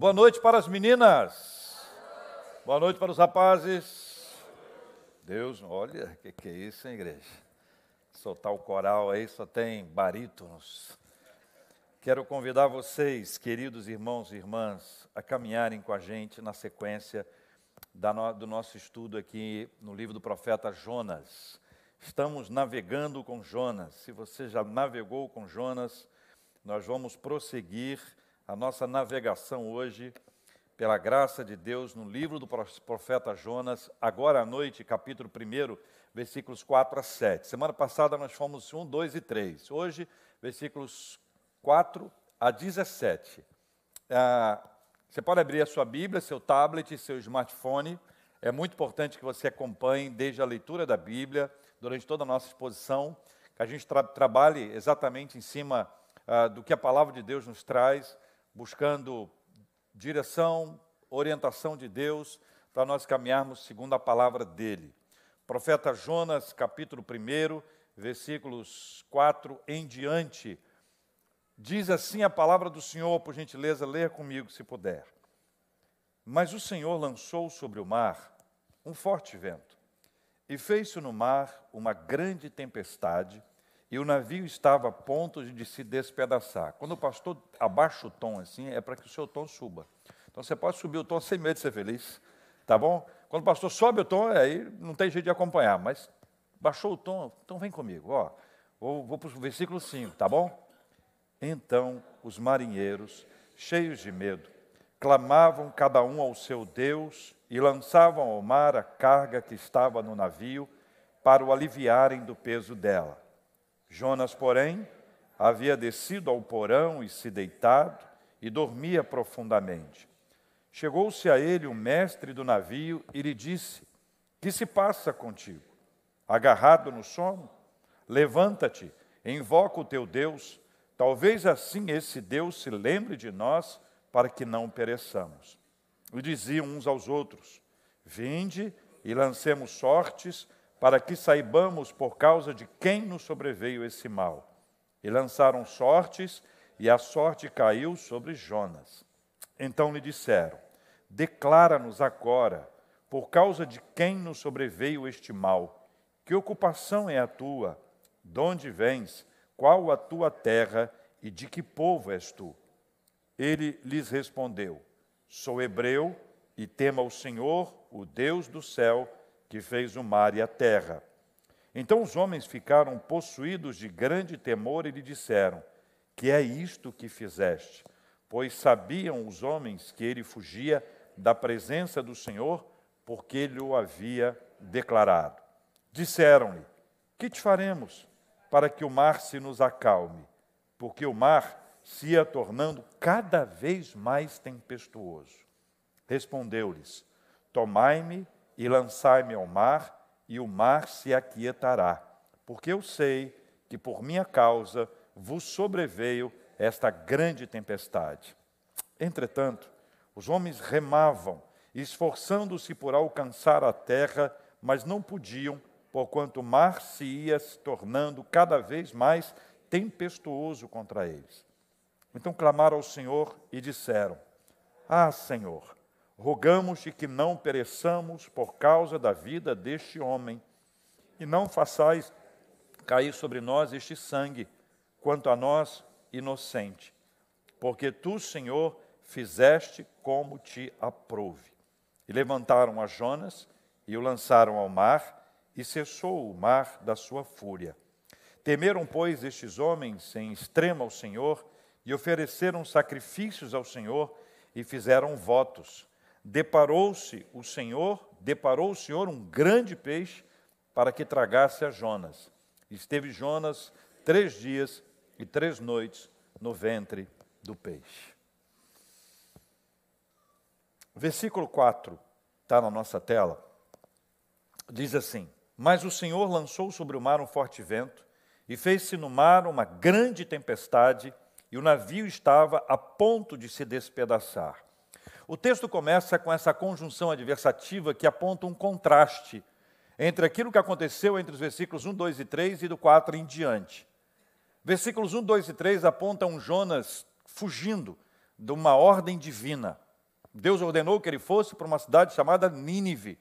Boa noite para as meninas. Boa noite para os rapazes. Deus, olha, o que, que é isso, hein, igreja? Soltar o coral aí só tem barítonos. Quero convidar vocês, queridos irmãos e irmãs, a caminharem com a gente na sequência do nosso estudo aqui no livro do profeta Jonas. Estamos navegando com Jonas. Se você já navegou com Jonas, nós vamos prosseguir a nossa navegação hoje, pela graça de Deus, no livro do profeta Jonas, agora à noite, capítulo 1, versículos 4 a 7. Semana passada nós fomos 1, 2 e 3. Hoje, versículos 4 a 17. Ah, você pode abrir a sua Bíblia, seu tablet, seu smartphone. É muito importante que você acompanhe desde a leitura da Bíblia, durante toda a nossa exposição, que a gente tra trabalhe exatamente em cima ah, do que a palavra de Deus nos traz buscando direção, orientação de Deus para nós caminharmos segundo a palavra dele. Profeta Jonas, capítulo 1, versículos 4 em diante, diz assim a palavra do Senhor, por gentileza, leia comigo se puder. Mas o Senhor lançou sobre o mar um forte vento, e fez-se no mar uma grande tempestade, e o navio estava a ponto de se despedaçar. Quando o pastor abaixa o tom assim, é para que o seu tom suba. Então você pode subir o tom sem medo de ser feliz, tá bom? Quando o pastor sobe o tom, aí não tem jeito de acompanhar, mas baixou o tom, então vem comigo, ó. Vou, vou para o versículo 5, tá bom? Então os marinheiros, cheios de medo, clamavam cada um ao seu Deus e lançavam ao mar a carga que estava no navio para o aliviarem do peso dela. Jonas, porém, havia descido ao porão e se deitado e dormia profundamente. Chegou-se a ele o mestre do navio e lhe disse: Que se passa contigo? Agarrado no sono? Levanta-te, invoca o teu Deus, talvez assim esse Deus se lembre de nós para que não pereçamos. E diziam uns aos outros: Vinde e lancemos sortes para que saibamos por causa de quem nos sobreveio esse mal. E lançaram sortes, e a sorte caiu sobre Jonas. Então lhe disseram: Declara-nos agora, por causa de quem nos sobreveio este mal. Que ocupação é a tua? De onde vens? Qual a tua terra e de que povo és tu? Ele lhes respondeu: Sou hebreu e tema o Senhor, o Deus do céu que fez o mar e a terra. Então os homens ficaram possuídos de grande temor e lhe disseram: Que é isto que fizeste? Pois sabiam os homens que ele fugia da presença do Senhor, porque ele o havia declarado. Disseram-lhe: Que te faremos para que o mar se nos acalme? Porque o mar se ia tornando cada vez mais tempestuoso. Respondeu-lhes: Tomai-me e lançai-me ao mar, e o mar se aquietará, porque eu sei que por minha causa vos sobreveio esta grande tempestade. Entretanto, os homens remavam, esforçando-se por alcançar a terra, mas não podiam, porquanto o mar se ia se tornando cada vez mais tempestuoso contra eles. Então clamaram ao Senhor e disseram: Ah, Senhor, rogamos-te que não pereçamos por causa da vida deste homem, e não façais cair sobre nós este sangue, quanto a nós, inocente. Porque tu, Senhor, fizeste como te aprouve. E levantaram a Jonas e o lançaram ao mar, e cessou o mar da sua fúria. Temeram, pois, estes homens em extremo ao Senhor, e ofereceram sacrifícios ao Senhor, e fizeram votos deparou-se o Senhor, deparou o Senhor um grande peixe para que tragasse a Jonas. Esteve Jonas três dias e três noites no ventre do peixe. Versículo 4 está na nossa tela. Diz assim: Mas o Senhor lançou sobre o mar um forte vento, e fez-se no mar uma grande tempestade, e o navio estava a ponto de se despedaçar. O texto começa com essa conjunção adversativa que aponta um contraste entre aquilo que aconteceu entre os versículos 1, 2 e 3 e do 4 em diante. Versículos 1, 2 e 3 apontam Jonas fugindo de uma ordem divina. Deus ordenou que ele fosse para uma cidade chamada Nínive.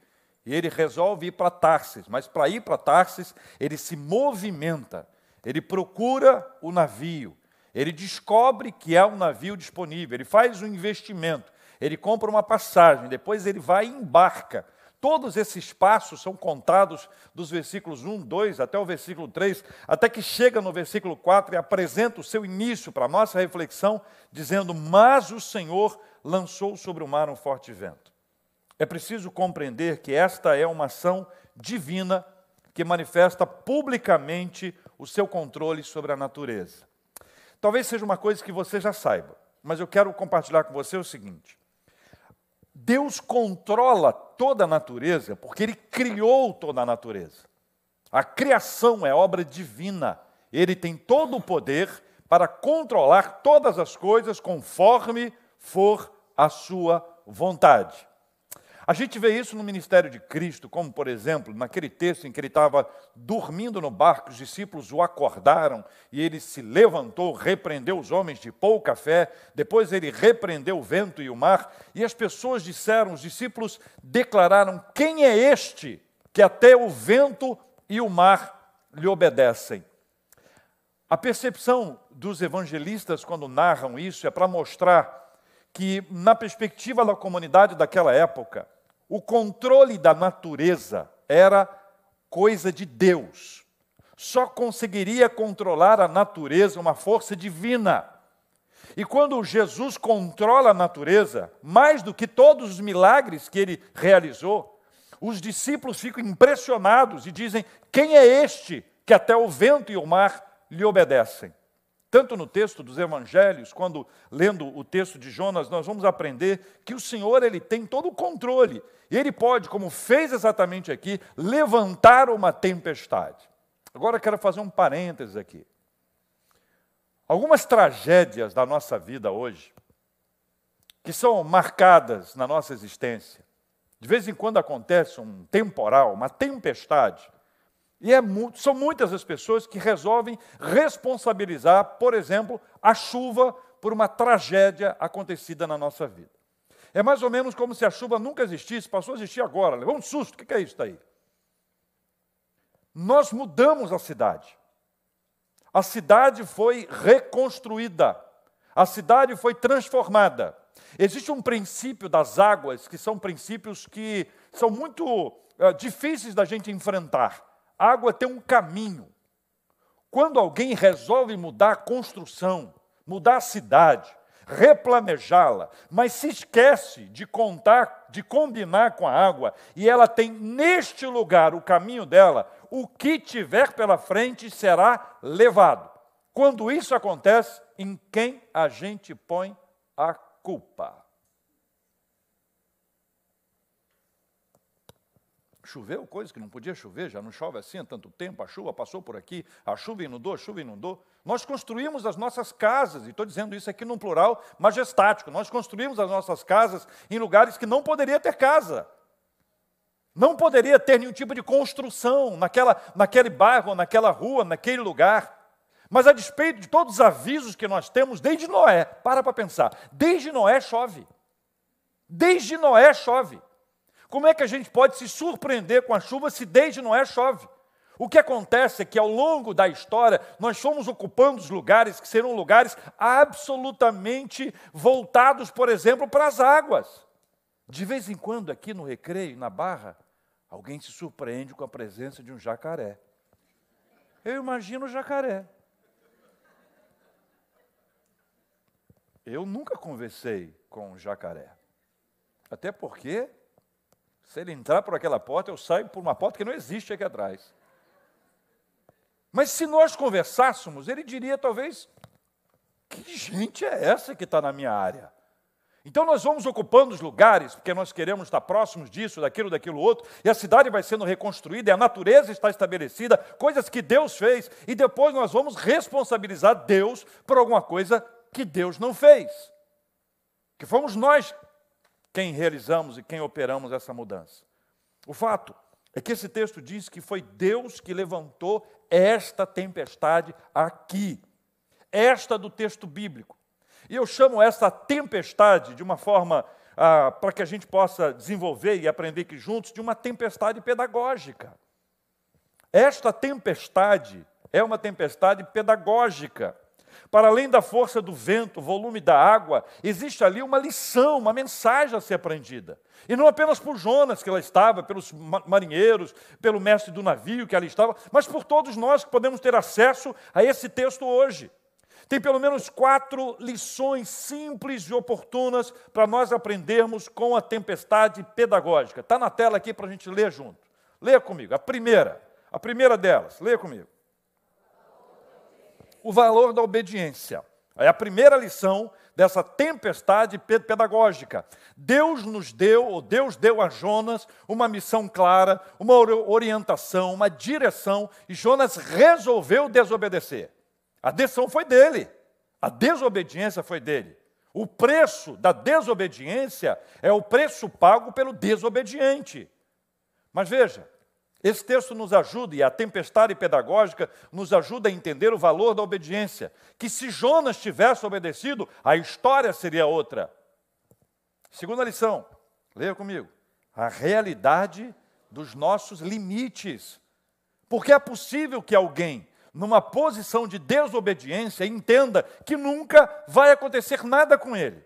E ele resolve ir para Tarsis, mas para ir para Tarsis, ele se movimenta, ele procura o navio, ele descobre que há um navio disponível, ele faz um investimento, ele compra uma passagem, depois ele vai e embarca. Todos esses passos são contados dos versículos 1, 2 até o versículo 3, até que chega no versículo 4 e apresenta o seu início para a nossa reflexão, dizendo: Mas o Senhor lançou sobre o mar um forte vento. É preciso compreender que esta é uma ação divina que manifesta publicamente o seu controle sobre a natureza. Talvez seja uma coisa que você já saiba, mas eu quero compartilhar com você o seguinte: Deus controla toda a natureza porque Ele criou toda a natureza. A criação é obra divina. Ele tem todo o poder para controlar todas as coisas conforme for a sua vontade. A gente vê isso no ministério de Cristo, como, por exemplo, naquele texto em que ele estava dormindo no barco, os discípulos o acordaram e ele se levantou, repreendeu os homens de pouca fé, depois ele repreendeu o vento e o mar, e as pessoas disseram, os discípulos declararam: Quem é este que até o vento e o mar lhe obedecem? A percepção dos evangelistas quando narram isso é para mostrar que, na perspectiva da comunidade daquela época, o controle da natureza era coisa de Deus. Só conseguiria controlar a natureza uma força divina. E quando Jesus controla a natureza, mais do que todos os milagres que ele realizou, os discípulos ficam impressionados e dizem: Quem é este que até o vento e o mar lhe obedecem? Tanto no texto dos evangelhos, quando lendo o texto de Jonas, nós vamos aprender que o Senhor ele tem todo o controle. E ele pode, como fez exatamente aqui, levantar uma tempestade. Agora quero fazer um parênteses aqui. Algumas tragédias da nossa vida hoje, que são marcadas na nossa existência, de vez em quando acontece um temporal, uma tempestade, e é, são muitas as pessoas que resolvem responsabilizar, por exemplo, a chuva por uma tragédia acontecida na nossa vida. É mais ou menos como se a chuva nunca existisse, passou a existir agora. Levou um susto, o que é isso daí? Nós mudamos a cidade. A cidade foi reconstruída. A cidade foi transformada. Existe um princípio das águas, que são princípios que são muito uh, difíceis da gente enfrentar. A água tem um caminho. Quando alguém resolve mudar a construção, mudar a cidade, replanejá-la, mas se esquece de contar, de combinar com a água, e ela tem neste lugar o caminho dela, o que tiver pela frente será levado. Quando isso acontece, em quem a gente põe a culpa? Choveu coisa que não podia chover, já não chove assim há tanto tempo, a chuva passou por aqui, a chuva inundou, a chuva inundou. Nós construímos as nossas casas, e estou dizendo isso aqui num plural majestático, nós construímos as nossas casas em lugares que não poderia ter casa. Não poderia ter nenhum tipo de construção naquela, naquele bairro, naquela rua, naquele lugar. Mas a despeito de todos os avisos que nós temos desde Noé, para para pensar, desde Noé chove. Desde Noé chove. Como é que a gente pode se surpreender com a chuva se desde Noé chove? O que acontece é que ao longo da história nós fomos ocupando os lugares que serão lugares absolutamente voltados, por exemplo, para as águas. De vez em quando, aqui no recreio, na barra, alguém se surpreende com a presença de um jacaré. Eu imagino o jacaré. Eu nunca conversei com um jacaré. Até porque se ele entrar por aquela porta, eu saio por uma porta que não existe aqui atrás. Mas se nós conversássemos, ele diria talvez: que gente é essa que está na minha área? Então nós vamos ocupando os lugares, porque nós queremos estar próximos disso, daquilo, daquilo outro, e a cidade vai sendo reconstruída, e a natureza está estabelecida, coisas que Deus fez, e depois nós vamos responsabilizar Deus por alguma coisa que Deus não fez. Que fomos nós quem realizamos e quem operamos essa mudança. O fato é que esse texto diz que foi Deus que levantou esta tempestade aqui, esta do texto bíblico. E eu chamo essa tempestade de uma forma ah, para que a gente possa desenvolver e aprender aqui juntos de uma tempestade pedagógica. Esta tempestade é uma tempestade pedagógica. Para além da força do vento, volume da água, existe ali uma lição, uma mensagem a ser aprendida. E não apenas por Jonas, que ela estava, pelos marinheiros, pelo mestre do navio que ali estava, mas por todos nós que podemos ter acesso a esse texto hoje. Tem pelo menos quatro lições simples e oportunas para nós aprendermos com a tempestade pedagógica. Está na tela aqui para a gente ler junto. Leia comigo. A primeira, a primeira delas, leia comigo o valor da obediência. É a primeira lição dessa tempestade pedagógica. Deus nos deu, ou Deus deu a Jonas, uma missão clara, uma orientação, uma direção, e Jonas resolveu desobedecer. A decisão foi dele, a desobediência foi dele. O preço da desobediência é o preço pago pelo desobediente. Mas veja, esse texto nos ajuda, e a tempestade pedagógica nos ajuda a entender o valor da obediência. Que se Jonas tivesse obedecido, a história seria outra. Segunda lição, leia comigo. A realidade dos nossos limites. Porque é possível que alguém, numa posição de desobediência, entenda que nunca vai acontecer nada com ele.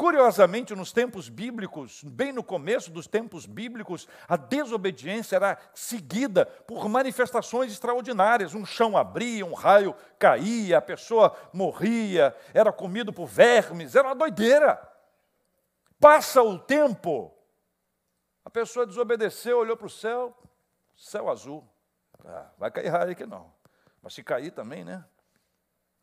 Curiosamente, nos tempos bíblicos, bem no começo dos tempos bíblicos, a desobediência era seguida por manifestações extraordinárias. Um chão abria, um raio caía, a pessoa morria, era comido por vermes, era uma doideira. Passa o tempo, a pessoa desobedeceu, olhou para o céu, céu azul. Ah, vai cair raio aqui não. Mas se cair também, né?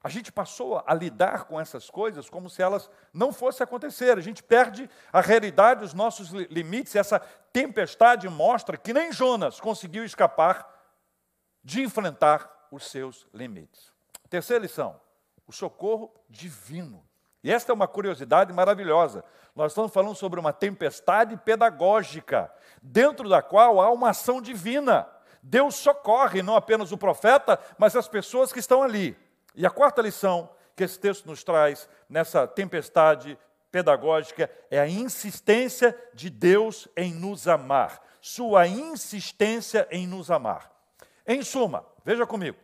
A gente passou a lidar com essas coisas como se elas não fossem acontecer. A gente perde a realidade dos nossos limites. Essa tempestade mostra que nem Jonas conseguiu escapar de enfrentar os seus limites. Terceira lição: o socorro divino. E esta é uma curiosidade maravilhosa. Nós estamos falando sobre uma tempestade pedagógica, dentro da qual há uma ação divina. Deus socorre não apenas o profeta, mas as pessoas que estão ali. E a quarta lição que esse texto nos traz nessa tempestade pedagógica é a insistência de Deus em nos amar. Sua insistência em nos amar. Em suma, veja comigo.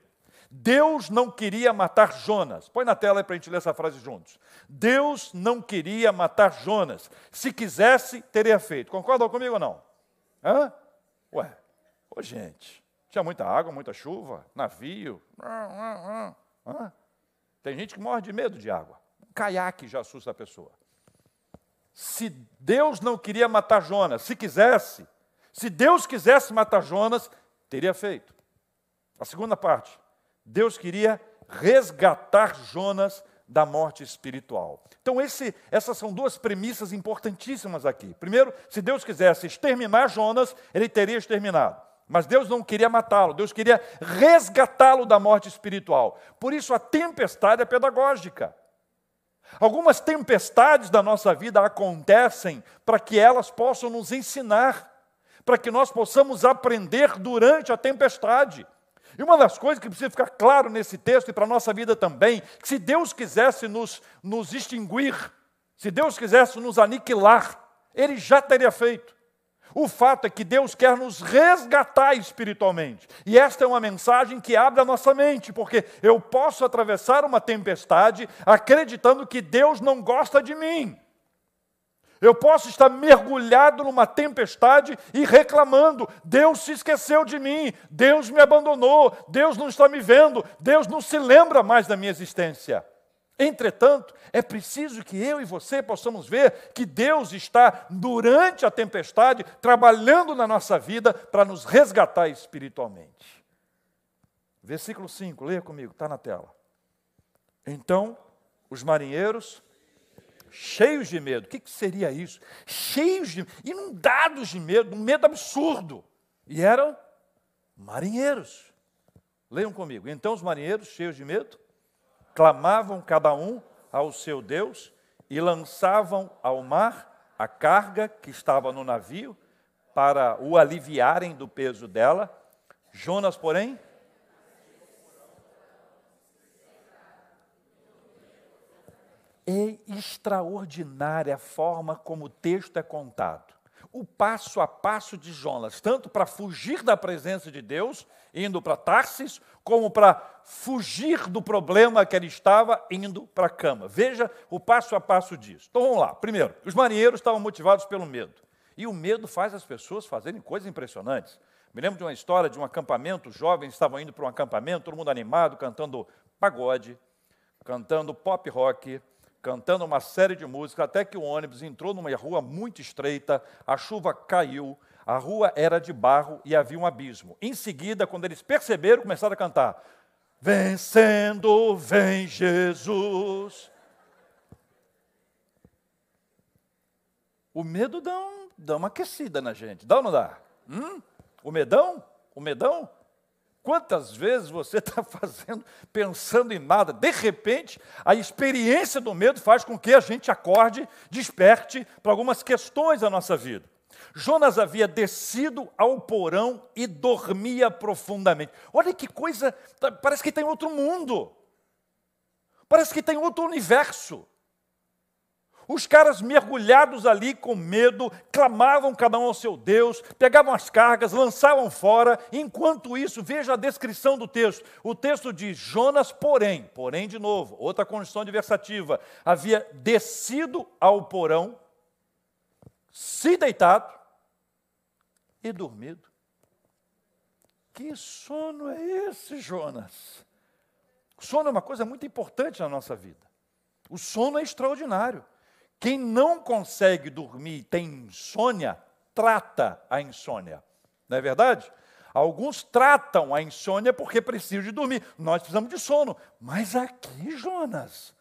Deus não queria matar Jonas. Põe na tela para a gente ler essa frase juntos. Deus não queria matar Jonas. Se quisesse, teria feito. Concordam comigo ou não? Hã? Ué, ô gente, tinha muita água, muita chuva, navio. Hã? Tem gente que morre de medo de água. Um caiaque já assusta a pessoa. Se Deus não queria matar Jonas, se quisesse, se Deus quisesse matar Jonas, teria feito. A segunda parte, Deus queria resgatar Jonas da morte espiritual. Então, esse, essas são duas premissas importantíssimas aqui. Primeiro, se Deus quisesse exterminar Jonas, ele teria exterminado. Mas Deus não queria matá-lo, Deus queria resgatá-lo da morte espiritual. Por isso a tempestade é pedagógica. Algumas tempestades da nossa vida acontecem para que elas possam nos ensinar, para que nós possamos aprender durante a tempestade. E uma das coisas que precisa ficar claro nesse texto e para a nossa vida também, que se Deus quisesse nos, nos extinguir, se Deus quisesse nos aniquilar, Ele já teria feito. O fato é que Deus quer nos resgatar espiritualmente. E esta é uma mensagem que abre a nossa mente, porque eu posso atravessar uma tempestade acreditando que Deus não gosta de mim. Eu posso estar mergulhado numa tempestade e reclamando: Deus se esqueceu de mim, Deus me abandonou, Deus não está me vendo, Deus não se lembra mais da minha existência. Entretanto, é preciso que eu e você possamos ver que Deus está, durante a tempestade, trabalhando na nossa vida para nos resgatar espiritualmente. Versículo 5, leia comigo, está na tela. Então, os marinheiros, cheios de medo, o que, que seria isso? Cheios de, inundados de medo, um medo absurdo. E eram marinheiros. Leiam comigo. Então, os marinheiros, cheios de medo, clamavam cada um ao seu Deus e lançavam ao mar a carga que estava no navio para o aliviarem do peso dela. Jonas, porém, É extraordinária a forma como o texto é contado. O passo a passo de Jonas, tanto para fugir da presença de Deus, indo para Tarsis, como para fugir do problema que ele estava, indo para a cama. Veja o passo a passo disso. Então vamos lá. Primeiro, os marinheiros estavam motivados pelo medo. E o medo faz as pessoas fazerem coisas impressionantes. Me lembro de uma história de um acampamento, os jovens estavam indo para um acampamento, todo mundo animado, cantando pagode, cantando pop rock, cantando uma série de músicas, até que o ônibus entrou numa rua muito estreita, a chuva caiu, a rua era de barro e havia um abismo. Em seguida, quando eles perceberam, começaram a cantar: Vencendo, vem Jesus. O medo dá, um, dá uma aquecida na gente, dá ou não dá? Hum? O medão? O medão? Quantas vezes você está fazendo, pensando em nada, de repente, a experiência do medo faz com que a gente acorde, desperte para algumas questões da nossa vida. Jonas havia descido ao porão e dormia profundamente. Olha que coisa, parece que tem outro mundo. Parece que tem outro universo. Os caras mergulhados ali com medo, clamavam cada um ao seu Deus, pegavam as cargas, lançavam fora. Enquanto isso, veja a descrição do texto. O texto diz: Jonas, porém, porém de novo, outra condição adversativa, havia descido ao porão, se deitado e dormido. Que sono é esse, Jonas? O sono é uma coisa muito importante na nossa vida. O sono é extraordinário. Quem não consegue dormir tem insônia, trata a insônia. Não é verdade? Alguns tratam a insônia porque precisam de dormir. Nós precisamos de sono. Mas aqui, Jonas,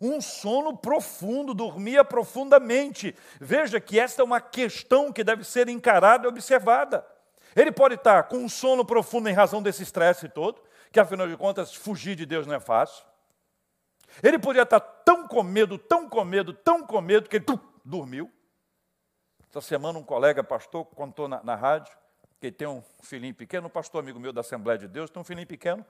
um sono profundo, dormia profundamente. Veja que esta é uma questão que deve ser encarada e observada. Ele pode estar com um sono profundo em razão desse estresse todo, que afinal de contas, fugir de Deus não é fácil. Ele podia estar tão com medo, tão com medo, tão com medo, que ele tum, dormiu. Essa semana um colega pastor contou na, na rádio que tem um filhinho pequeno, um pastor amigo meu da Assembleia de Deus, tem um filhinho pequeno,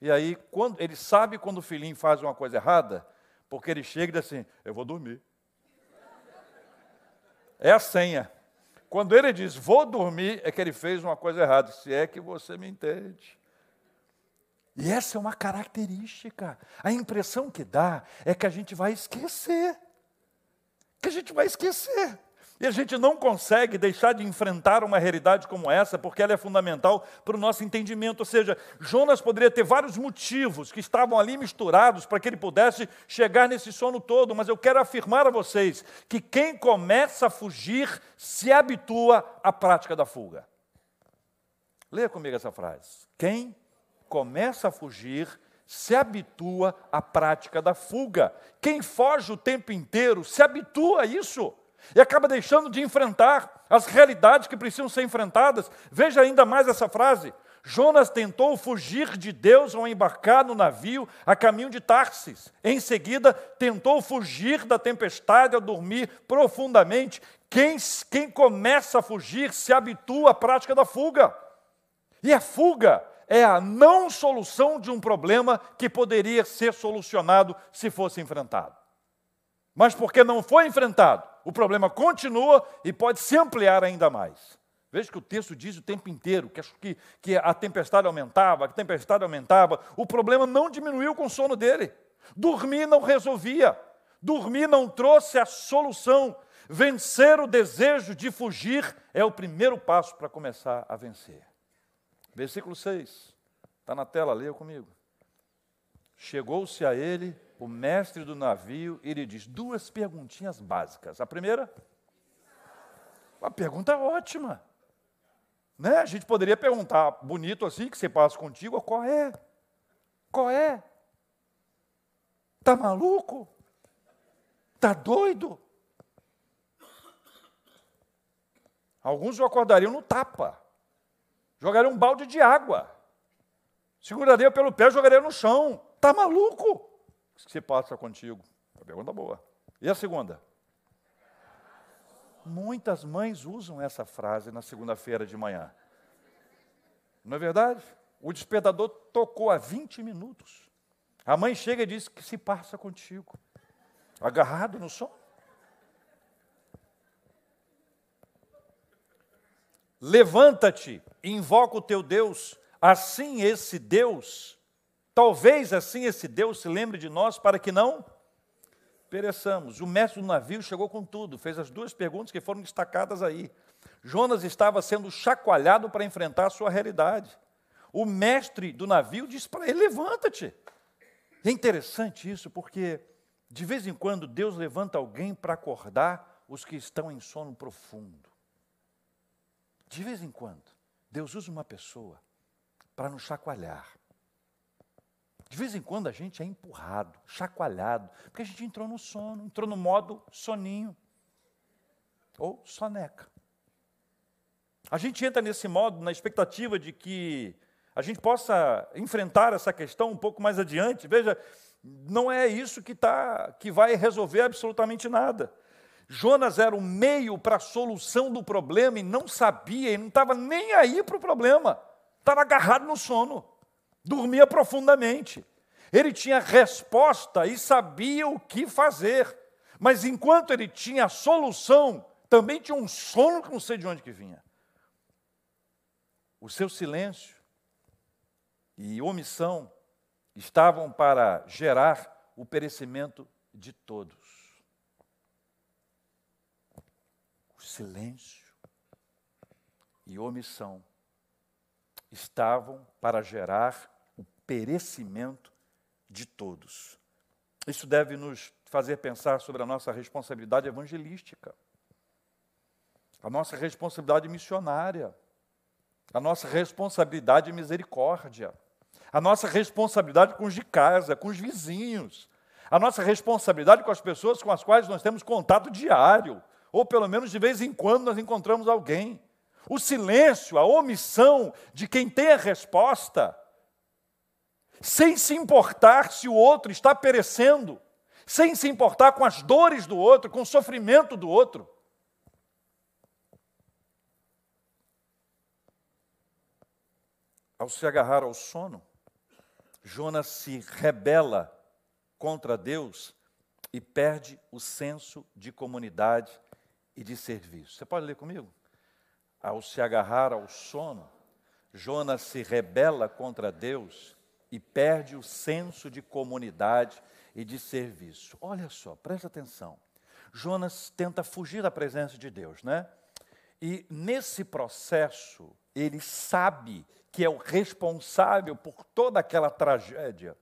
e aí quando ele sabe quando o filhinho faz uma coisa errada, porque ele chega e diz assim, eu vou dormir. É a senha. Quando ele diz, vou dormir, é que ele fez uma coisa errada, se é que você me entende. E essa é uma característica. A impressão que dá é que a gente vai esquecer. Que a gente vai esquecer. E a gente não consegue deixar de enfrentar uma realidade como essa, porque ela é fundamental para o nosso entendimento. Ou seja, Jonas poderia ter vários motivos que estavam ali misturados para que ele pudesse chegar nesse sono todo, mas eu quero afirmar a vocês que quem começa a fugir se habitua à prática da fuga. Leia comigo essa frase. Quem começa a fugir, se habitua à prática da fuga. Quem foge o tempo inteiro se habitua a isso e acaba deixando de enfrentar as realidades que precisam ser enfrentadas. Veja ainda mais essa frase. Jonas tentou fugir de Deus ao embarcar no navio a caminho de Tarsis. Em seguida, tentou fugir da tempestade ao dormir profundamente. Quem, quem começa a fugir se habitua à prática da fuga. E a fuga é a não solução de um problema que poderia ser solucionado se fosse enfrentado. Mas porque não foi enfrentado, o problema continua e pode se ampliar ainda mais. Veja que o texto diz o tempo inteiro que, que, a tempestade aumentava, a tempestade aumentava. O problema não diminuiu com o sono dele. Dormir não resolvia. Dormir não trouxe a solução. Vencer o desejo de fugir é o primeiro passo para começar a vencer. Versículo 6. Está na tela, leia comigo. Chegou-se a ele o mestre do navio e lhe diz duas perguntinhas básicas. A primeira, uma pergunta ótima. Né? A gente poderia perguntar, bonito assim, que você passa contigo, qual é? Qual é? Tá maluco? Tá doido? Alguns o acordariam no tapa. Jogaria um balde de água. Seguraria pelo pé, jogaria no chão. Está maluco? O que se passa contigo? Uma pergunta boa. E a segunda? Muitas mães usam essa frase na segunda-feira de manhã. Não é verdade? O despertador tocou há 20 minutos. A mãe chega e diz: que se passa contigo? Agarrado no sono. Levanta-te, invoca o teu Deus, assim esse Deus, talvez assim esse Deus se lembre de nós para que não pereçamos. O mestre do navio chegou com tudo, fez as duas perguntas que foram destacadas aí. Jonas estava sendo chacoalhado para enfrentar a sua realidade. O mestre do navio disse para ele: levanta-te. É interessante isso, porque de vez em quando Deus levanta alguém para acordar os que estão em sono profundo. De vez em quando, Deus usa uma pessoa para nos chacoalhar. De vez em quando a gente é empurrado, chacoalhado, porque a gente entrou no sono, entrou no modo soninho ou soneca. A gente entra nesse modo na expectativa de que a gente possa enfrentar essa questão um pouco mais adiante. Veja, não é isso que, tá, que vai resolver absolutamente nada. Jonas era o meio para a solução do problema e não sabia, e não estava nem aí para o problema. Estava agarrado no sono, dormia profundamente. Ele tinha resposta e sabia o que fazer. Mas enquanto ele tinha a solução, também tinha um sono que não sei de onde que vinha. O seu silêncio e omissão estavam para gerar o perecimento de todos. O silêncio e omissão estavam para gerar o perecimento de todos. Isso deve nos fazer pensar sobre a nossa responsabilidade evangelística, a nossa responsabilidade missionária a nossa responsabilidade de misericórdia, a nossa responsabilidade com os de casa, com os vizinhos, a nossa responsabilidade com as pessoas com as quais nós temos contato diário, ou pelo menos de vez em quando nós encontramos alguém. O silêncio, a omissão de quem tem a resposta, sem se importar se o outro está perecendo, sem se importar com as dores do outro, com o sofrimento do outro. Ao se agarrar ao sono, Jonas se rebela contra Deus e perde o senso de comunidade e de serviço. Você pode ler comigo? Ao se agarrar ao sono, Jonas se rebela contra Deus e perde o senso de comunidade e de serviço. Olha só, presta atenção. Jonas tenta fugir da presença de Deus, né? E nesse processo, ele sabe que é o responsável por toda aquela tragédia.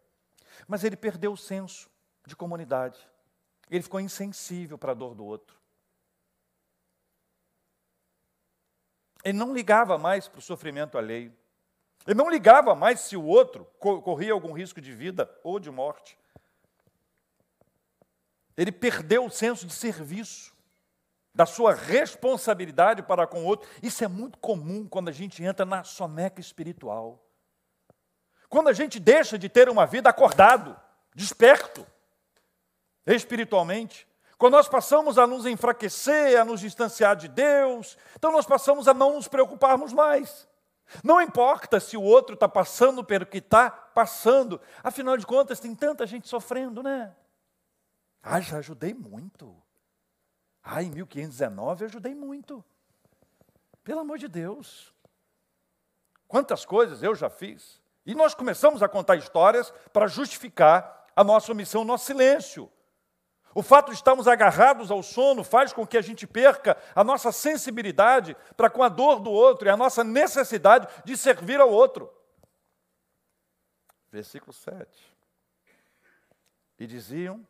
Mas ele perdeu o senso de comunidade. Ele ficou insensível para a dor do outro. Ele não ligava mais para o sofrimento alheio. Ele não ligava mais se o outro corria algum risco de vida ou de morte. Ele perdeu o senso de serviço da sua responsabilidade para com o outro. Isso é muito comum quando a gente entra na soneca espiritual. Quando a gente deixa de ter uma vida acordado, desperto, espiritualmente. Quando nós passamos a nos enfraquecer, a nos distanciar de Deus, então nós passamos a não nos preocuparmos mais. Não importa se o outro está passando pelo que está passando, afinal de contas, tem tanta gente sofrendo, né? Ah, já ajudei muito. Ah, em 1519 eu ajudei muito. Pelo amor de Deus. Quantas coisas eu já fiz. E nós começamos a contar histórias para justificar a nossa omissão, o nosso silêncio. O fato de estarmos agarrados ao sono faz com que a gente perca a nossa sensibilidade para com a dor do outro e a nossa necessidade de servir ao outro. Versículo 7. E diziam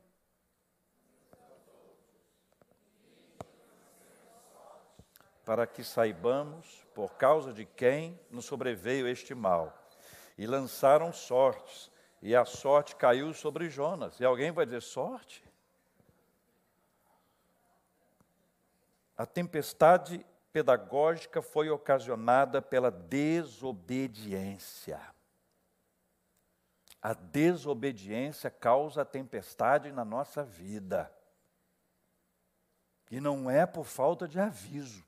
para que saibamos por causa de quem nos sobreveio este mal. E lançaram sortes, e a sorte caiu sobre Jonas. E alguém vai dizer: sorte? A tempestade pedagógica foi ocasionada pela desobediência. A desobediência causa a tempestade na nossa vida. E não é por falta de aviso.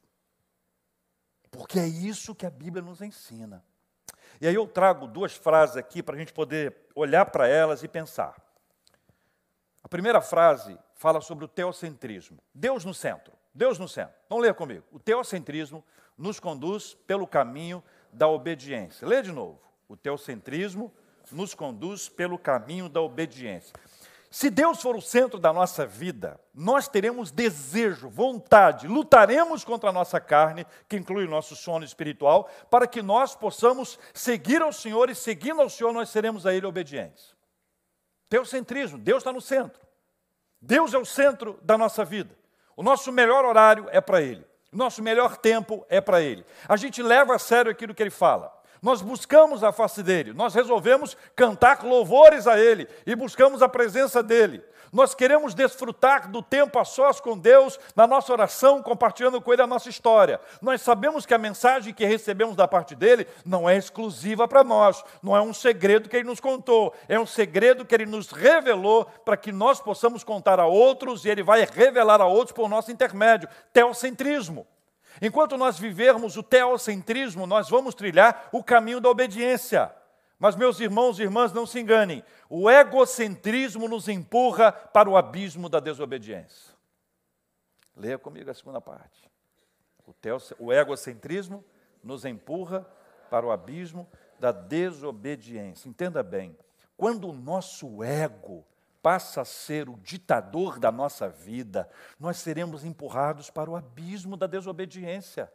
Porque é isso que a Bíblia nos ensina. E aí eu trago duas frases aqui para a gente poder olhar para elas e pensar. A primeira frase fala sobre o teocentrismo. Deus no centro. Deus no centro. Então leia comigo. O teocentrismo nos conduz pelo caminho da obediência. Leia de novo. O teocentrismo nos conduz pelo caminho da obediência. Se Deus for o centro da nossa vida, nós teremos desejo, vontade, lutaremos contra a nossa carne, que inclui o nosso sono espiritual, para que nós possamos seguir ao Senhor e seguindo ao Senhor nós seremos a Ele obedientes. Teocentrismo, Deus está no centro. Deus é o centro da nossa vida. O nosso melhor horário é para Ele. O nosso melhor tempo é para Ele. A gente leva a sério aquilo que Ele fala nós buscamos a face dele, nós resolvemos cantar louvores a ele e buscamos a presença dele. Nós queremos desfrutar do tempo a sós com Deus, na nossa oração, compartilhando com Ele a nossa história. Nós sabemos que a mensagem que recebemos da parte dele não é exclusiva para nós, não é um segredo que Ele nos contou, é um segredo que Ele nos revelou para que nós possamos contar a outros e Ele vai revelar a outros por nosso intermédio. Teocentrismo. Enquanto nós vivermos o teocentrismo, nós vamos trilhar o caminho da obediência. Mas, meus irmãos e irmãs, não se enganem, o egocentrismo nos empurra para o abismo da desobediência. Leia comigo a segunda parte. O, o egocentrismo nos empurra para o abismo da desobediência. Entenda bem, quando o nosso ego passa a ser o ditador da nossa vida, nós seremos empurrados para o abismo da desobediência.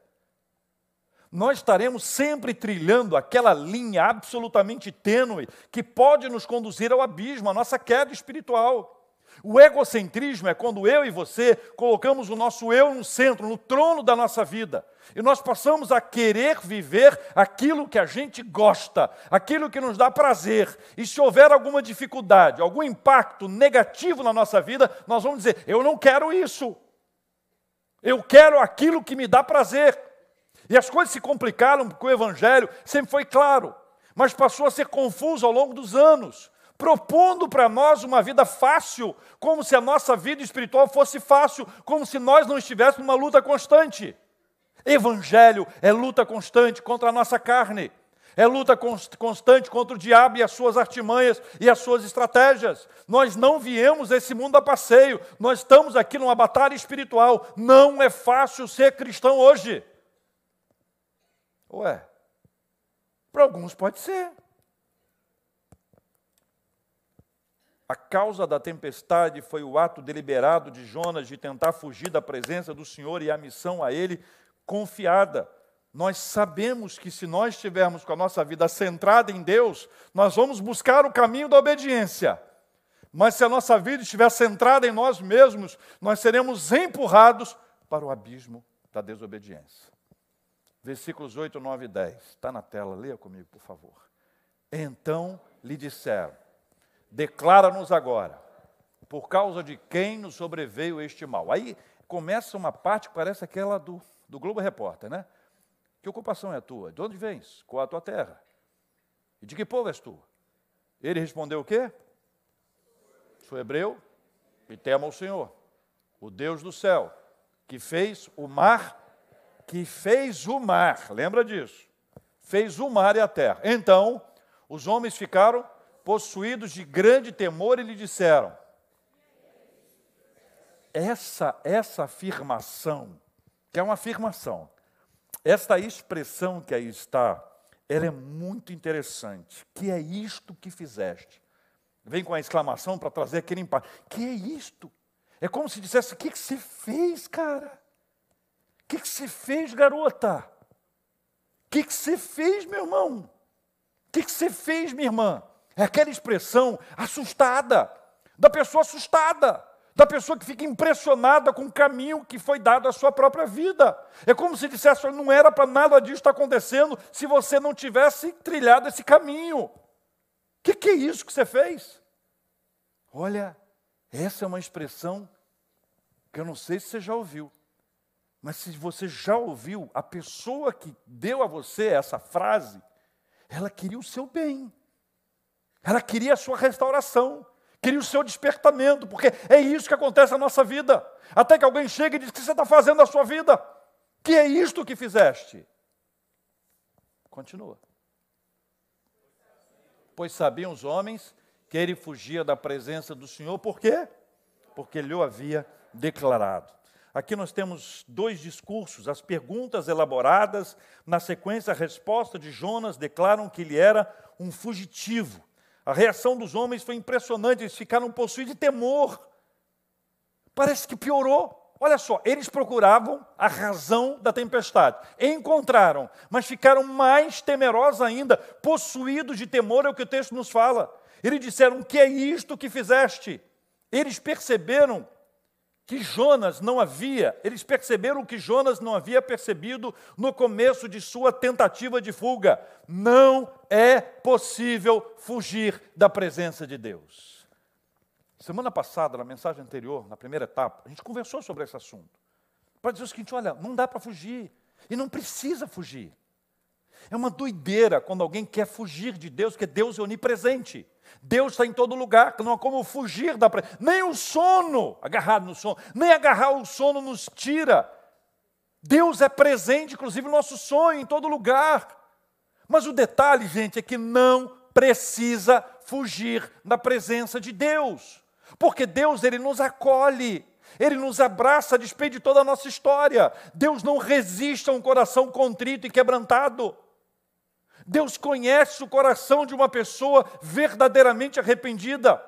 Nós estaremos sempre trilhando aquela linha absolutamente tênue que pode nos conduzir ao abismo, à nossa queda espiritual. O egocentrismo é quando eu e você colocamos o nosso eu no centro, no trono da nossa vida. E nós passamos a querer viver aquilo que a gente gosta, aquilo que nos dá prazer. E se houver alguma dificuldade, algum impacto negativo na nossa vida, nós vamos dizer: eu não quero isso. Eu quero aquilo que me dá prazer. E as coisas se complicaram porque o Evangelho sempre foi claro, mas passou a ser confuso ao longo dos anos propondo para nós uma vida fácil, como se a nossa vida espiritual fosse fácil, como se nós não estivéssemos numa luta constante. Evangelho é luta constante contra a nossa carne, é luta constante contra o diabo e as suas artimanhas e as suas estratégias. Nós não viemos esse mundo a passeio, nós estamos aqui numa batalha espiritual. Não é fácil ser cristão hoje. Ué, para alguns pode ser. A causa da tempestade foi o ato deliberado de Jonas de tentar fugir da presença do Senhor e a missão a ele confiada. Nós sabemos que se nós estivermos com a nossa vida centrada em Deus, nós vamos buscar o caminho da obediência. Mas se a nossa vida estiver centrada em nós mesmos, nós seremos empurrados para o abismo da desobediência. Versículos 8, 9 e 10. Está na tela, leia comigo, por favor. Então lhe disseram: Declara-nos agora, por causa de quem nos sobreveio este mal. Aí começa uma parte que parece aquela do, do Globo Repórter, né? Que ocupação é tua? De onde vens? Qual a tua terra? E de que povo és tu? Ele respondeu o quê? Sou hebreu e temo ao Senhor, o Deus do céu, que fez o mar, que fez o mar, lembra disso? Fez o mar e a terra. Então, os homens ficaram possuídos de grande temor, e lhe disseram: essa, essa afirmação, que é uma afirmação, esta expressão que aí está, ela é muito interessante. Que é isto que fizeste? Vem com a exclamação para trazer aquele impacto. Que é isto? É como se dissesse: o que, que você fez, cara? O que, que você fez, garota? O que, que você fez, meu irmão? O que, que você fez, minha irmã? É aquela expressão assustada, da pessoa assustada, da pessoa que fica impressionada com o caminho que foi dado à sua própria vida. É como se dissesse: não era para nada disso estar acontecendo se você não tivesse trilhado esse caminho. O que, que é isso que você fez? Olha, essa é uma expressão que eu não sei se você já ouviu. Mas se você já ouviu, a pessoa que deu a você essa frase, ela queria o seu bem. Ela queria a sua restauração, queria o seu despertamento, porque é isso que acontece na nossa vida. Até que alguém chega e diz: O que você está fazendo na sua vida? Que é isto que fizeste? Continua. Pois sabiam os homens que ele fugia da presença do Senhor, por quê? porque ele o havia declarado. Aqui nós temos dois discursos, as perguntas elaboradas, na sequência, a resposta de Jonas declaram que ele era um fugitivo. A reação dos homens foi impressionante, eles ficaram possuídos de temor. Parece que piorou. Olha só, eles procuravam a razão da tempestade, encontraram, mas ficaram mais temerosos ainda, possuídos de temor, é o que o texto nos fala. Eles disseram: Que é isto que fizeste? Eles perceberam que Jonas não havia, eles perceberam que Jonas não havia percebido no começo de sua tentativa de fuga. Não é possível fugir da presença de Deus. Semana passada, na mensagem anterior, na primeira etapa, a gente conversou sobre esse assunto. Para dizer o seguinte: olha, não dá para fugir, e não precisa fugir. É uma doideira quando alguém quer fugir de Deus, porque Deus é onipresente. Deus está em todo lugar, não há como fugir da presença. Nem o sono, agarrado no sono, nem agarrar o sono nos tira. Deus é presente, inclusive, no nosso sonho, em todo lugar. Mas o detalhe, gente, é que não precisa fugir da presença de Deus. Porque Deus, Ele nos acolhe. Ele nos abraça a despeito de toda a nossa história. Deus não resiste a um coração contrito e quebrantado. Deus conhece o coração de uma pessoa verdadeiramente arrependida.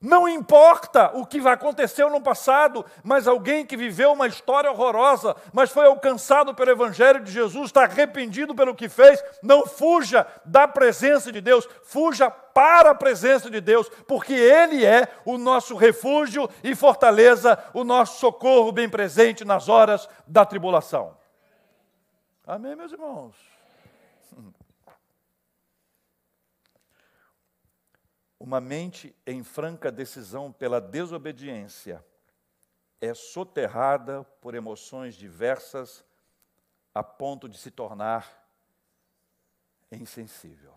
Não importa o que aconteceu no passado, mas alguém que viveu uma história horrorosa, mas foi alcançado pelo Evangelho de Jesus, está arrependido pelo que fez, não fuja da presença de Deus, fuja para a presença de Deus, porque Ele é o nosso refúgio e fortaleza, o nosso socorro bem presente nas horas da tribulação. Amém, meus irmãos? Uma mente em franca decisão pela desobediência é soterrada por emoções diversas a ponto de se tornar insensível.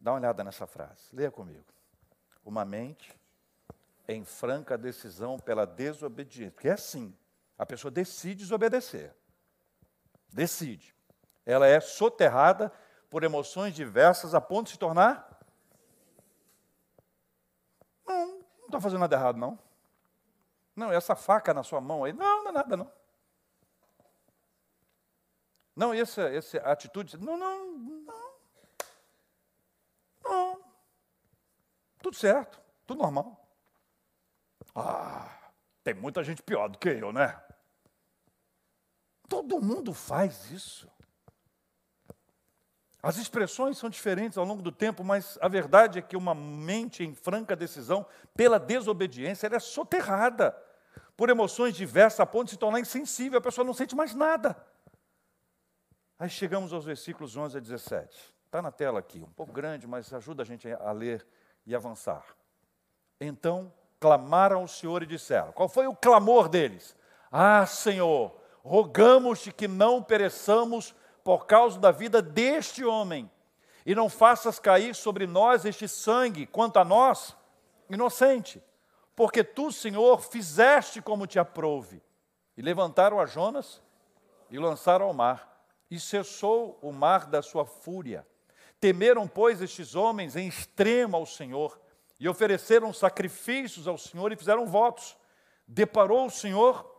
Dá uma olhada nessa frase, leia comigo. Uma mente em franca decisão pela desobediência. Porque é assim, a pessoa decide desobedecer. Decide. Ela é soterrada por emoções diversas a ponto de se tornar está fazendo nada errado, não. Não, essa faca na sua mão aí, não, não é nada, não. Não, essa, essa atitude, não, não, não. Não. Tudo certo, tudo normal. Ah, tem muita gente pior do que eu, né? Todo mundo faz isso. As expressões são diferentes ao longo do tempo, mas a verdade é que uma mente em franca decisão, pela desobediência, ela é soterrada por emoções diversas, a ponto de se tornar insensível, a pessoa não sente mais nada. Aí chegamos aos versículos 11 a 17. Está na tela aqui, um pouco grande, mas ajuda a gente a ler e avançar. Então clamaram ao Senhor e disseram: Qual foi o clamor deles? Ah, Senhor, rogamos-te que não pereçamos por causa da vida deste homem, e não faças cair sobre nós este sangue, quanto a nós, inocente, porque tu, Senhor, fizeste como te aprouve. E levantaram a Jonas e lançaram ao mar, e cessou o mar da sua fúria. Temeram, pois, estes homens em extremo ao Senhor, e ofereceram sacrifícios ao Senhor e fizeram votos. Deparou o Senhor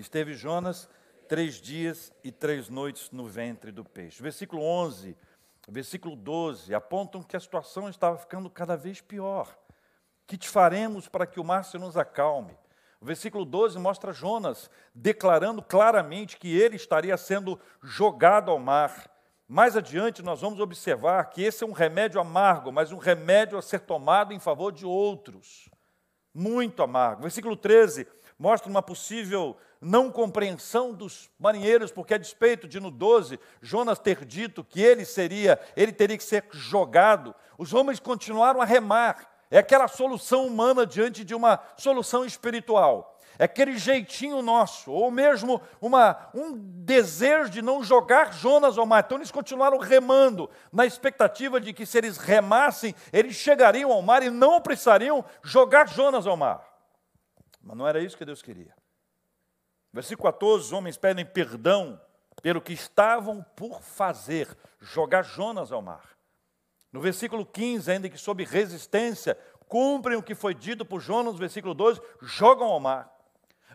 Esteve Jonas três dias e três noites no ventre do peixe. Versículo 11, versículo 12 apontam que a situação estava ficando cada vez pior. Que te faremos para que o mar se nos acalme? O versículo 12 mostra Jonas declarando claramente que ele estaria sendo jogado ao mar. Mais adiante, nós vamos observar que esse é um remédio amargo, mas um remédio a ser tomado em favor de outros. Muito amargo. Versículo 13 mostra uma possível não compreensão dos marinheiros, porque a despeito de no 12 Jonas ter dito que ele seria, ele teria que ser jogado, os homens continuaram a remar. É aquela solução humana diante de uma solução espiritual. É aquele jeitinho nosso, ou mesmo uma, um desejo de não jogar Jonas ao mar. Então eles continuaram remando, na expectativa de que se eles remassem, eles chegariam ao mar e não precisariam jogar Jonas ao mar. Mas não era isso que Deus queria. Versículo 14: os homens pedem perdão pelo que estavam por fazer, jogar Jonas ao mar. No versículo 15, ainda que sob resistência, cumprem o que foi dito por Jonas versículo 12, jogam ao mar.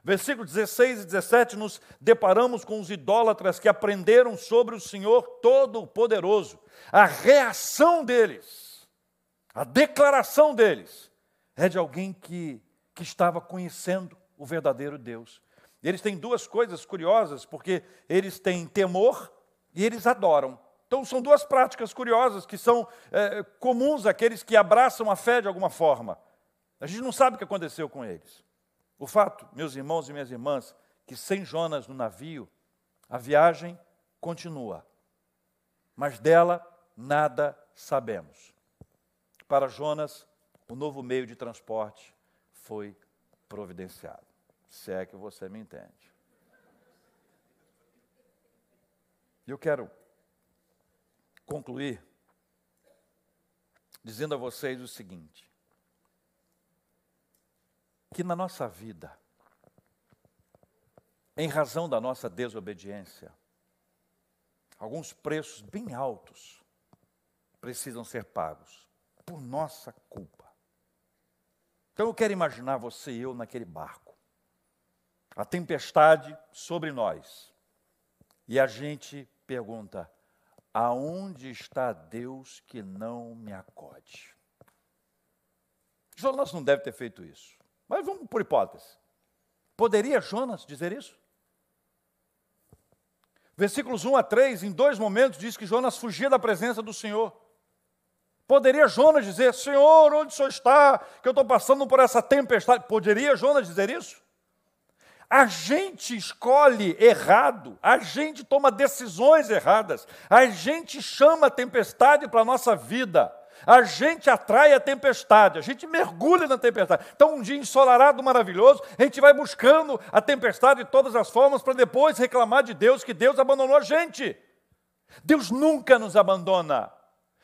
Versículo 16 e 17, nos deparamos com os idólatras que aprenderam sobre o Senhor Todo-Poderoso. A reação deles, a declaração deles, é de alguém que, que estava conhecendo o verdadeiro Deus. Eles têm duas coisas curiosas, porque eles têm temor e eles adoram. Então, são duas práticas curiosas que são é, comuns àqueles que abraçam a fé de alguma forma. A gente não sabe o que aconteceu com eles. O fato, meus irmãos e minhas irmãs, que sem Jonas no navio, a viagem continua, mas dela nada sabemos. Para Jonas, o novo meio de transporte foi providenciado se é que você me entende. Eu quero concluir dizendo a vocês o seguinte: que na nossa vida, em razão da nossa desobediência, alguns preços bem altos precisam ser pagos por nossa culpa. Então eu quero imaginar você e eu naquele barco a tempestade sobre nós. E a gente pergunta: aonde está Deus que não me acode? Jonas não deve ter feito isso. Mas vamos por hipótese. Poderia Jonas dizer isso? Versículos 1 a 3, em dois momentos, diz que Jonas fugia da presença do Senhor. Poderia Jonas dizer: Senhor, onde o Senhor está? Que eu estou passando por essa tempestade. Poderia Jonas dizer isso? A gente escolhe errado, a gente toma decisões erradas, a gente chama a tempestade para a nossa vida, a gente atrai a tempestade, a gente mergulha na tempestade. Então, um dia ensolarado, maravilhoso, a gente vai buscando a tempestade de todas as formas para depois reclamar de Deus que Deus abandonou a gente. Deus nunca nos abandona,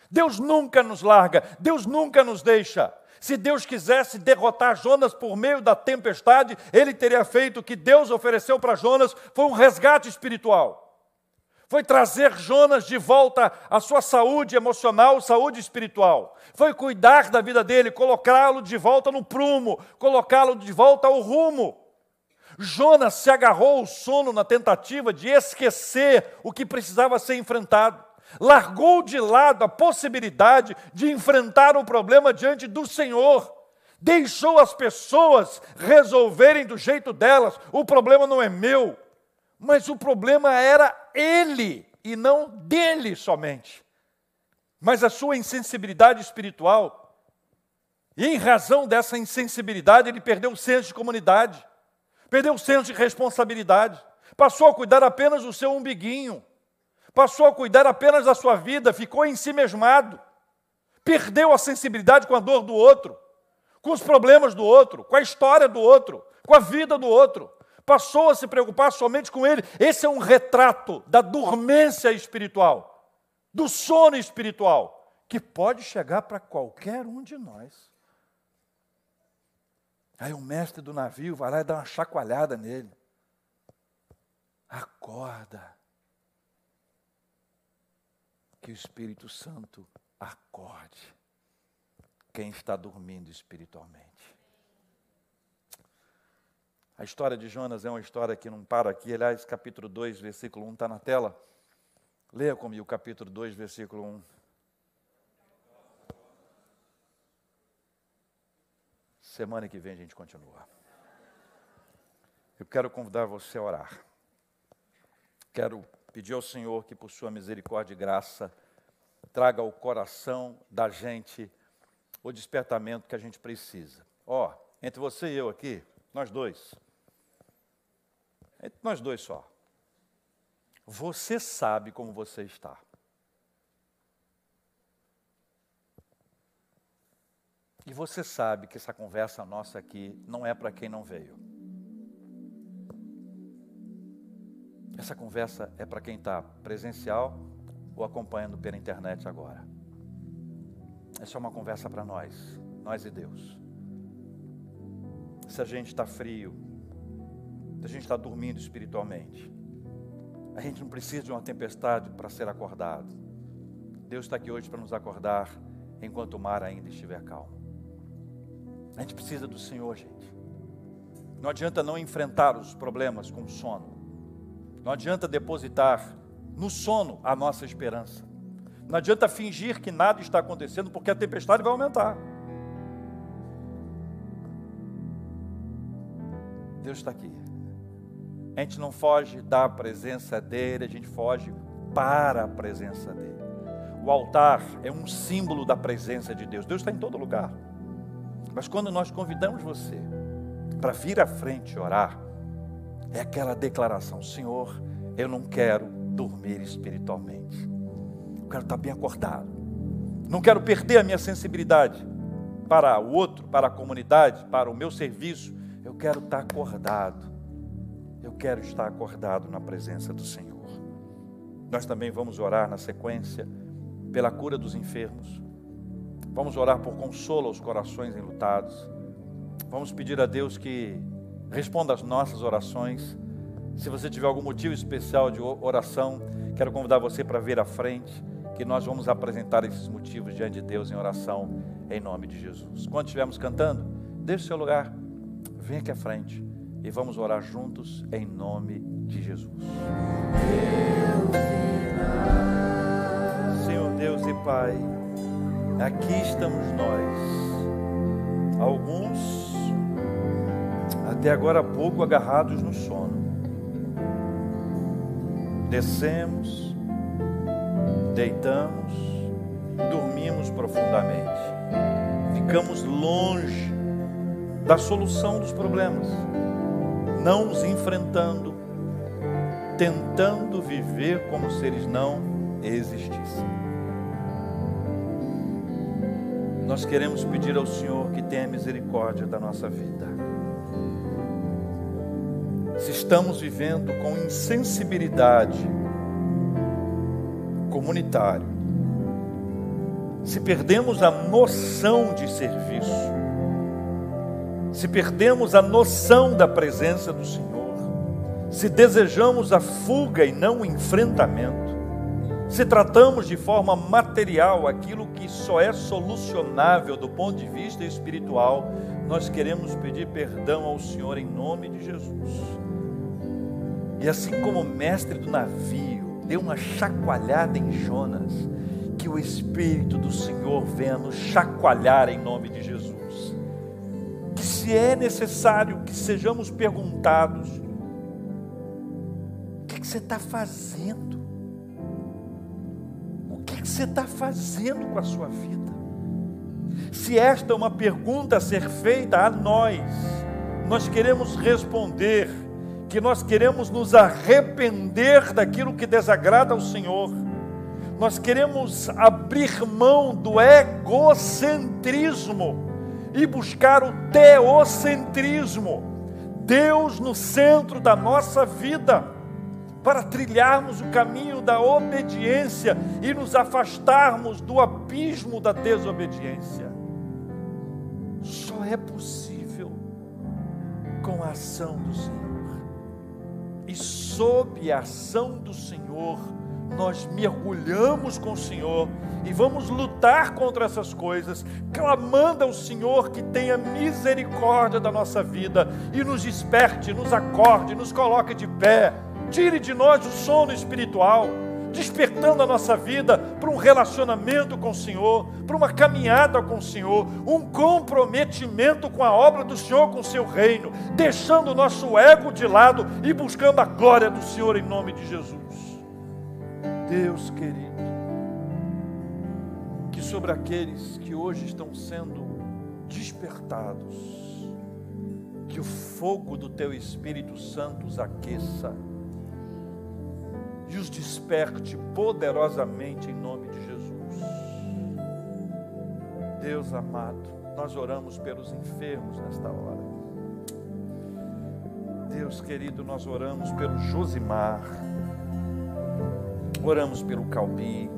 Deus nunca nos larga, Deus nunca nos deixa. Se Deus quisesse derrotar Jonas por meio da tempestade, ele teria feito o que Deus ofereceu para Jonas, foi um resgate espiritual. Foi trazer Jonas de volta à sua saúde emocional, saúde espiritual. Foi cuidar da vida dele, colocá-lo de volta no prumo, colocá-lo de volta ao rumo. Jonas se agarrou ao sono na tentativa de esquecer o que precisava ser enfrentado largou de lado a possibilidade de enfrentar um problema diante do Senhor, deixou as pessoas resolverem do jeito delas. O problema não é meu, mas o problema era ele e não dele somente. Mas a sua insensibilidade espiritual, e em razão dessa insensibilidade, ele perdeu o senso de comunidade, perdeu o senso de responsabilidade, passou a cuidar apenas do seu umbiguinho passou a cuidar apenas da sua vida, ficou em si mesmado, perdeu a sensibilidade com a dor do outro, com os problemas do outro, com a história do outro, com a vida do outro, passou a se preocupar somente com ele. Esse é um retrato da dormência espiritual, do sono espiritual, que pode chegar para qualquer um de nós. Aí o mestre do navio vai lá e dá uma chacoalhada nele. Acorda que o Espírito Santo acorde quem está dormindo espiritualmente. A história de Jonas é uma história que não para aqui. Aliás, capítulo 2, versículo 1 está na tela. Leia comigo o capítulo 2, versículo 1. Semana que vem a gente continua. Eu quero convidar você a orar. Quero pedir ao Senhor que, por sua misericórdia e graça, traga ao coração da gente o despertamento que a gente precisa. Ó, oh, entre você e eu aqui, nós dois, entre nós dois só, você sabe como você está. E você sabe que essa conversa nossa aqui não é para quem não veio. Essa conversa é para quem está presencial ou acompanhando pela internet agora. Essa é uma conversa para nós, nós e Deus. Se a gente está frio, se a gente está dormindo espiritualmente, a gente não precisa de uma tempestade para ser acordado. Deus está aqui hoje para nos acordar enquanto o mar ainda estiver calmo. A gente precisa do Senhor, gente. Não adianta não enfrentar os problemas com sono. Não adianta depositar no sono a nossa esperança. Não adianta fingir que nada está acontecendo, porque a tempestade vai aumentar. Deus está aqui. A gente não foge da presença dEle, a gente foge para a presença dEle. O altar é um símbolo da presença de Deus. Deus está em todo lugar. Mas quando nós convidamos você para vir à frente orar, é aquela declaração: Senhor, eu não quero dormir espiritualmente. Eu quero estar bem acordado. Não quero perder a minha sensibilidade para o outro, para a comunidade, para o meu serviço. Eu quero estar acordado. Eu quero estar acordado na presença do Senhor. Nós também vamos orar na sequência pela cura dos enfermos. Vamos orar por consolo aos corações enlutados. Vamos pedir a Deus que responda às nossas orações. Se você tiver algum motivo especial de oração, quero convidar você para vir à frente que nós vamos apresentar esses motivos diante de Deus em oração, em nome de Jesus. Quando estivermos cantando, deixe seu lugar, venha aqui à frente e vamos orar juntos em nome de Jesus. Senhor Deus e Pai, aqui estamos nós, alguns até agora há pouco agarrados no sono. Descemos, deitamos, dormimos profundamente, ficamos longe da solução dos problemas, não os enfrentando, tentando viver como se eles não existissem. Nós queremos pedir ao Senhor que tenha misericórdia da nossa vida. Estamos vivendo com insensibilidade, comunitário, se perdemos a noção de serviço, se perdemos a noção da presença do Senhor, se desejamos a fuga e não o enfrentamento, se tratamos de forma material aquilo que só é solucionável do ponto de vista espiritual, nós queremos pedir perdão ao Senhor em nome de Jesus. E assim como o mestre do navio, deu uma chacoalhada em Jonas, que o Espírito do Senhor venha nos chacoalhar em nome de Jesus. Que se é necessário que sejamos perguntados: o que, que você está fazendo? O que, que você está fazendo com a sua vida? Se esta é uma pergunta a ser feita a nós, nós queremos responder que nós queremos nos arrepender daquilo que desagrada ao Senhor. Nós queremos abrir mão do egocentrismo e buscar o teocentrismo. Deus no centro da nossa vida, para trilharmos o caminho da obediência e nos afastarmos do abismo da desobediência. Só é possível com a ação do Senhor e sob a ação do Senhor, nós mergulhamos com o Senhor e vamos lutar contra essas coisas, clamando ao Senhor que tenha misericórdia da nossa vida e nos desperte, nos acorde, nos coloque de pé, tire de nós o sono espiritual despertando a nossa vida para um relacionamento com o Senhor, para uma caminhada com o Senhor, um comprometimento com a obra do Senhor, com o seu reino, deixando o nosso ego de lado e buscando a glória do Senhor em nome de Jesus. Deus querido, que sobre aqueles que hoje estão sendo despertados, que o fogo do teu Espírito Santo os aqueça e os desperte poderosamente em nome de Jesus. Deus amado, nós oramos pelos enfermos nesta hora. Deus querido, nós oramos pelo Josimar, oramos pelo Calbi,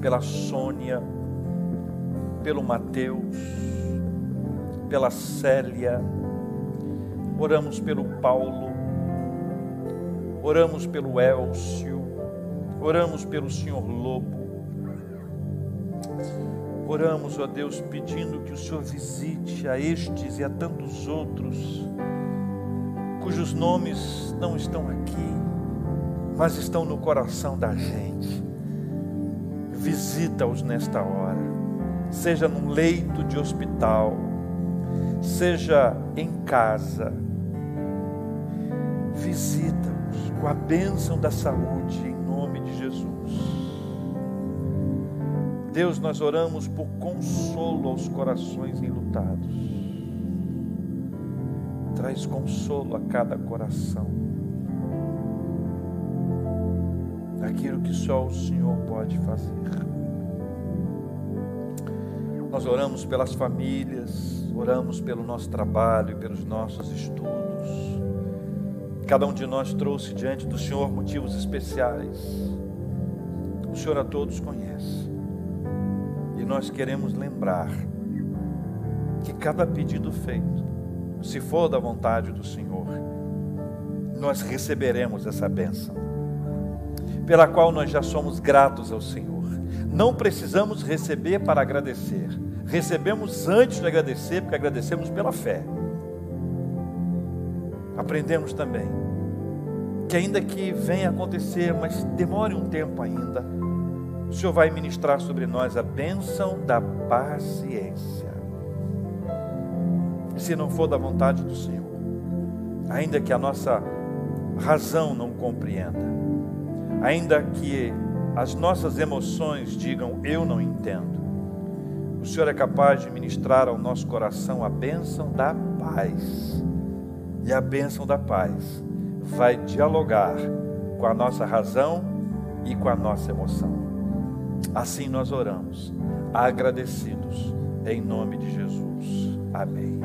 pela Sônia, pelo Mateus, pela Célia, oramos pelo Paulo, Oramos pelo Elcio, oramos pelo senhor Lobo, Oramos, ó Deus, pedindo que o Senhor visite a estes e a tantos outros cujos nomes não estão aqui, mas estão no coração da gente. Visita-os nesta hora, seja num leito de hospital, seja em casa. Visita-os com a bênção da saúde em nome de Jesus. Deus, nós oramos por consolo aos corações enlutados. Traz consolo a cada coração. Aquilo que só o Senhor pode fazer. Nós oramos pelas famílias, oramos pelo nosso trabalho e pelos nossos estudos. Cada um de nós trouxe diante do Senhor motivos especiais. O Senhor a todos conhece. E nós queremos lembrar que cada pedido feito, se for da vontade do Senhor, nós receberemos essa bênção, pela qual nós já somos gratos ao Senhor. Não precisamos receber para agradecer, recebemos antes de agradecer, porque agradecemos pela fé. Aprendemos também que, ainda que venha acontecer, mas demore um tempo ainda, o Senhor vai ministrar sobre nós a bênção da paciência. E se não for da vontade do Senhor, ainda que a nossa razão não compreenda, ainda que as nossas emoções digam eu não entendo, o Senhor é capaz de ministrar ao nosso coração a bênção da paz. E a bênção da paz vai dialogar com a nossa razão e com a nossa emoção. Assim nós oramos, agradecidos, em nome de Jesus. Amém.